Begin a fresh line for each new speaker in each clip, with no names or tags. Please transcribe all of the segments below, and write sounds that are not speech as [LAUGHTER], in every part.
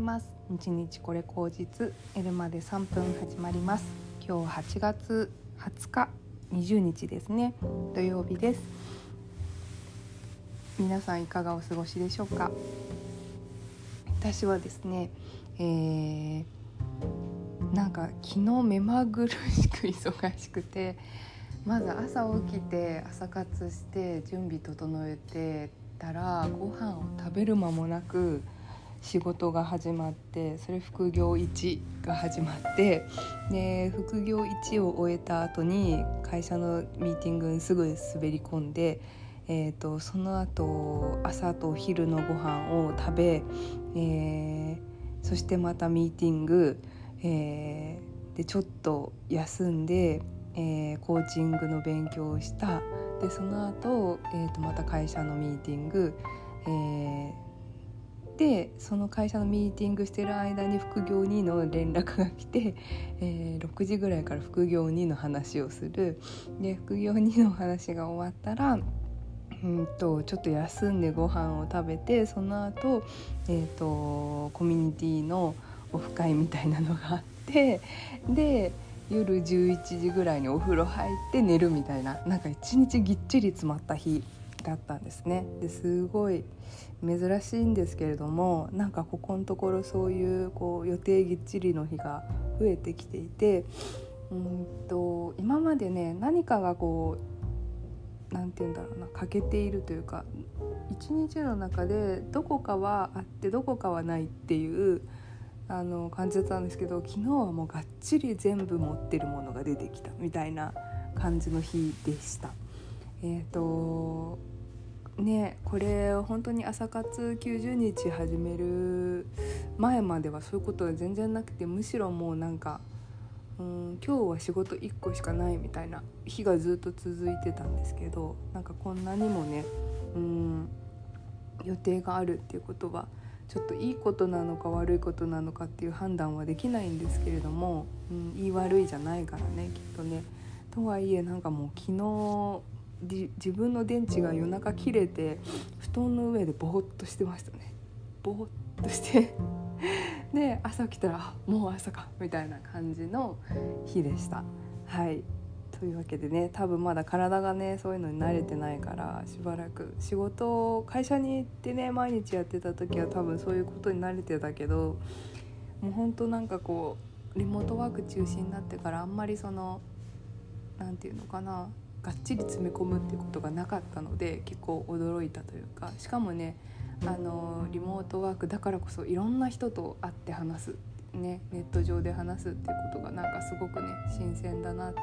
ます。日日これ口実エルマで3分始まります。今日8月20日20日ですね。土曜日です。皆さんいかがお過ごしでしょうか？私はですね、えー、なんか昨日目まぐるしく忙しくてまず朝起きて朝活して準備整えてたらご飯を食べる間もなく仕事が始まってそれ副業1が始まってで副業1を終えた後に会社のミーティングにすぐ滑り込んで、えーと、その後朝と昼のご飯を食べ、えー、そしてまたミーティング、えー、でちょっと休んで、えー、コーチングの勉強をした。でその後、えーとまた会社のミーティング、えーでその会社のミーティングしてる間に副業2の連絡が来て、[LAUGHS] えー、6時ぐらいから副業2の話をする。で副業2の話が終わったらうんとちょっと休んでご飯を食べてその後、えーと、コミュニティのオフ会みたいなのがあって [LAUGHS] で夜11時ぐらいにお風呂入って寝るみたいな。なんか一日ぎっちり詰まった日。だったんですね。ですごい珍しいんですけれどもなんかここのところそういうこう予定ぎっちりの日が増えてきていてうんと今までね何かがこう何て言うんだろうな欠けているというか一日の中でどこかはあってどこかはないっていうあの感じだったんですけど昨日はもうがっちり全部持ってるものが出てきたみたいな感じの日でした。えーとねこれ本当に朝活90日始める前まではそういうことは全然なくてむしろもうなんかうん今日は仕事1個しかないみたいな日がずっと続いてたんですけどなんかこんなにもねうん予定があるっていうことはちょっといいことなのか悪いことなのかっていう判断はできないんですけれども、うん、言い悪いじゃないからねきっとね。とはいえなんかもう昨日自分の電池が夜中切れて布団の上でぼーっとしてましたね。ぼーっとして。[LAUGHS] で朝起きたらもう朝か。みたいな感じの日でした。はい。というわけでね多分まだ体がねそういうのに慣れてないからしばらく。仕事会社に行ってね毎日やってた時は多分そういうことに慣れてたけどもうほんとなんかこうリモートワーク中心になってからあんまりその何て言うのかな。がっちり詰め込むっていうことがなかったので結構驚いたというかしかもねあのリモートワークだからこそいろんな人と会って話す、ね、ネット上で話すっていうことがなんかすごくね新鮮だなって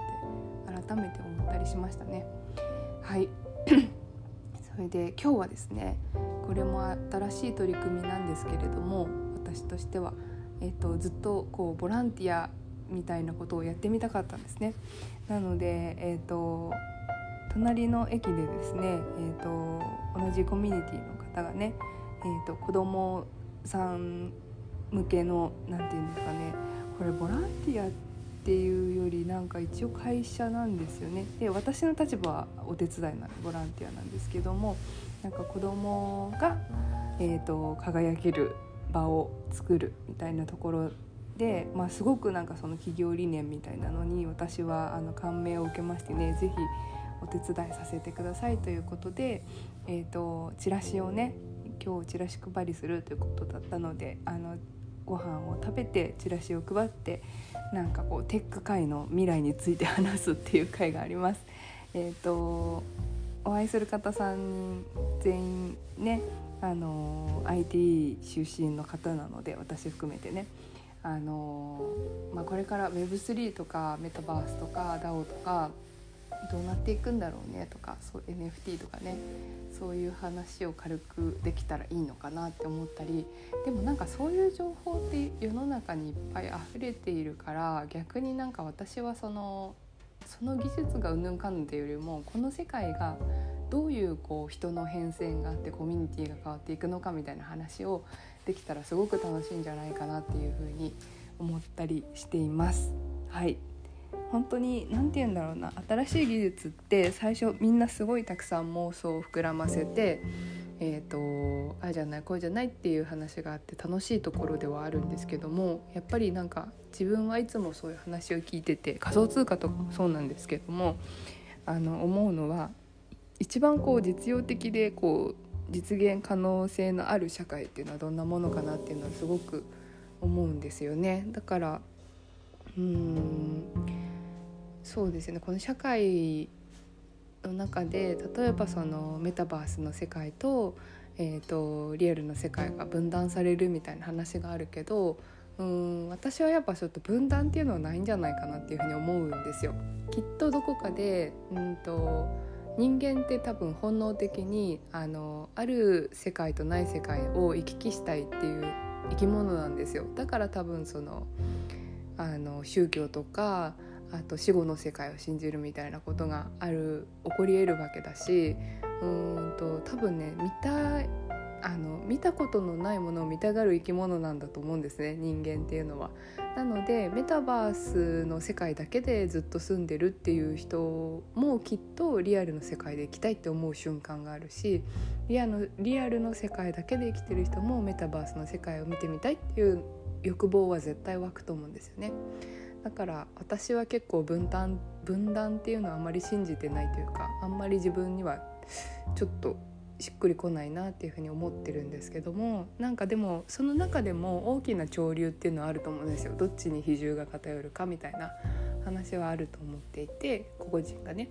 改めて思ったりしましたね。はい [COUGHS] それで今日はですねこれも新しい取り組みなんですけれども私としては、えーと、ずっとこうボランティアみたいなことをやってみたかったんですね。なので、えーと、隣の駅でですね、えーと、同じコミュニティの方がね、えーと、子供さん向けの何て言うんですかねこれボランティアっていうよりなんか一応会社なんですよねで私の立場はお手伝いなボランティアなんですけどもなんか子供が、えー、と輝ける場を作るみたいなところで、まあ、すごくなんかその企業理念みたいなのに私はあの感銘を受けましてね是非お手伝いさせてくださいということで、えーと、チラシをね今日チラシ配りするということだったのであのご飯を食べてチラシを配ってなんかこうテック界の未来について話すっていう会があります。えーと、お会いする方さん全員ねあの IT 出身の方なので私含めてねあのまあ、これから Web3 とかメタバースとか DAO とかどうなっていくんだろうねとかそう NFT とかねそういう話を軽くできたらいいのかなって思ったりでもなんかそういう情報って世の中にいっぱい溢れているから逆になんか私はそのその技術がうんぬんかんぬんっていうよりもこの世界がどういうこう人の変遷があってコミュニティが変わっていくのかみたいな話をできたらすごく楽しいんじゃないかなっていうふうに思ったりしています。はい本当に何て言うんだろうな新しい技術って最初みんなすごいたくさん妄想を膨らませてえーと、ああじゃないこうじゃないっていう話があって楽しいところではあるんですけどもやっぱりなんか自分はいつもそういう話を聞いてて仮想通貨とかもそうなんですけどもあの思うのは一番こう実用的でこう実現可能性のある社会っていうのはどんなものかなっていうのはすごく思うんですよね。だからうんそうですねこの社会の中で例えばそのメタバースの世界と,、えーと、リアルの世界が分断されるみたいな話があるけどうん私はやっぱちょっと分断っていうのはないんじゃないかなっていうふうに思うんですよ。きっとどこかでうんと人間って多分本能的にあのある世界とない世界を行き来したいっていう生き物なんですよ。だから多分そのあの宗教とかあと死後の世界を信じるみたいなことがある起こり得るわけだしうんと多分ね見たあの見たことのないものを見たがる生き物なんだと思うんですね人間っていうのは。なのでメタバースの世界だけでずっと住んでるっていう人もきっとリアルの世界で生きたいって思う瞬間があるしリアのリアルの世界だけで生きてる人もメタバースの世界を見てみたいっていう欲望は絶対湧くと思うんですよね。だから私は結構分担分断っていうのはあまり信じてないというかあんまり自分にはちょっとしっくりこないなっていうふうに思ってるんですけどもなんかでもその中でも大きな潮流っていうのはあると思うんですよ。どっちに比重が偏るかみたいな話はあると思っていて個々人がね、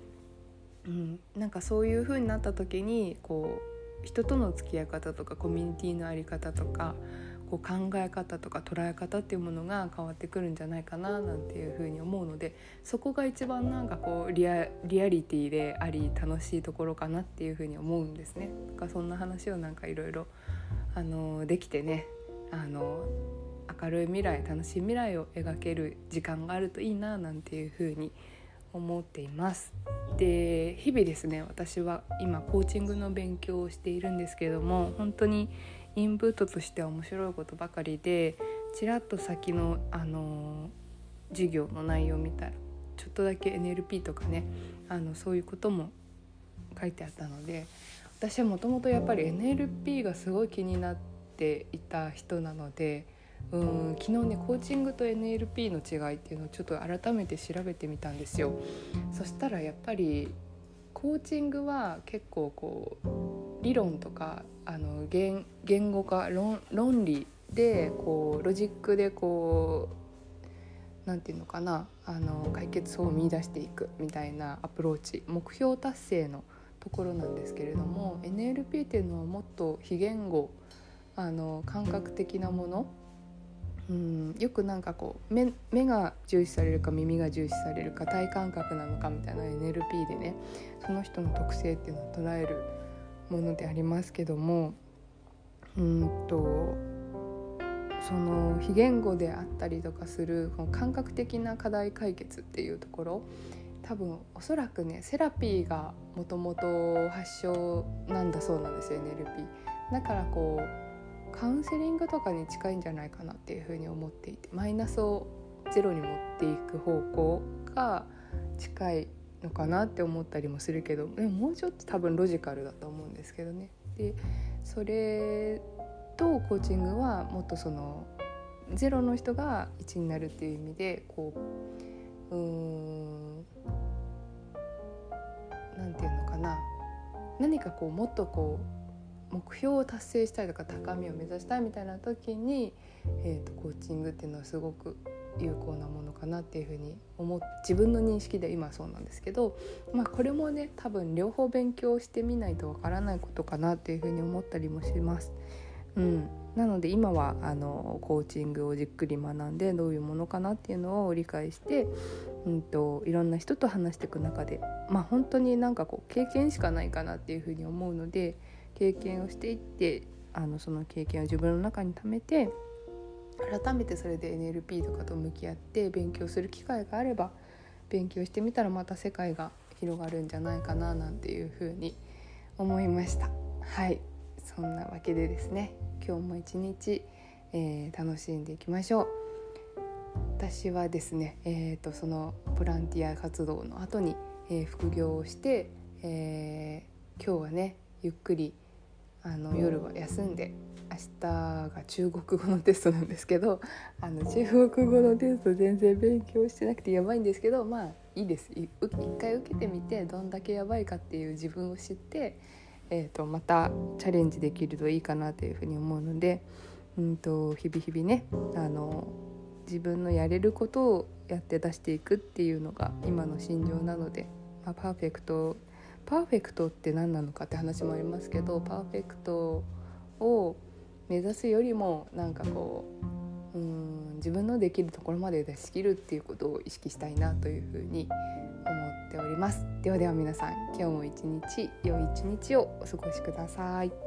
うん、なんかそういう風になった時にこう人との付き合い方とかコミュニティの在り方とかこう考え方とか捉え方っていうものが変わってくるんじゃないかななんていうふうに思うのでそこが一番なんかこうリアリアリティであり楽しいところかなっていうふうに思うんですね。かそんな話をなんかいろいろできてねあの明るい未来楽しい未来を描ける時間があるといいななんていうふうに思っています。で日々ですね私は今コーチングの勉強をしているんですけれども本当にインプットとしては面白いことばかりでちらっと先の、あの授業の内容を見たらちょっとだけ NLP とかねあのそういうことも書いてあったので私はもともとやっぱり NLP がすごい気になっていた人なのでうん昨日ねコーチングと NLP の違いっていうのをちょっと改めて調べてみたんですよ。そしたらやっぱりコーチングは結構こう理論とかあの言言語化論論理でこうロジックでこうなんていうのかなあの解決法を見出していくみたいなアプローチ目標達成のところなんですけれども NLP っていうのはもっと非言語あの感覚的なものうんよくなんかこう目目が重視されるか耳が重視されるか体感覚なのかみたいな NLP でねその人の特性っていうのを捉えるものでありますけどもうんとその非言語であったりとかするこの感覚的な課題解決っていうところ多分おそらくねセラピーがもともと発祥なんだそうなんですよ NLP。だからこうカウンセリングとかに近いんじゃないかなっていうふうに思っていてマイナスをゼロに持っていく方向が近いのかなって思ったりもするけどでももうちょっと多分ロジカルだと思うんですけどね。でそれとコーチングはもっとそのゼロの人が1になるっていう意味でこううーんなんていうのかな何かこうもっとこう目標を達成したいとか高みを目指したいみたいな時に、えーと、とコーチングっていうのはすごく有効なものかなっていうふうに思自分の認識で今そうなんですけど、まあ、これもね多分両方勉強してみないとわからないことかなっていうふうに思ったりもします。うん、なので今はあのコーチングをじっくり学んでどういうものかなっていうのを理解して、うんと、いろんな人と話していく中でまあ本当になんかこう経験しかないかなっていうふうに思うので経験をしていってあのその経験を自分の中に貯めて改めてそれで NLP とかと向き合って勉強する機会があれば勉強してみたらまた世界が広がるんじゃないかななんていうふうに思いました。はい。そんなわけでですね。今日も一日、えー、楽しんでいきましょう。私はですね、えーと、そのボランティア活動の後に、えー、副業をして、えー、今日はねゆっくりあの夜は休んで明日が中国語のテストなんですけどあの中国語のテスト全然勉強してなくてやばいんですけどまあいいです。一回受けてみてどんだけやばいかっていう自分を知って、えーと、またチャレンジできるといいかなというふうに思うので、うんと、日々日々ねあの自分のやれることをやって出していくっていうのが今の心情なので、まあ、パーフェクトパーフェクトって何なのかって話もありますけどパーフェクトを目指すよりもなんかこううん自分のできるところまで出し切るっていうことを意識したいなというふうに思っております。ではでは皆さん今日も一日良い一日をお過ごしください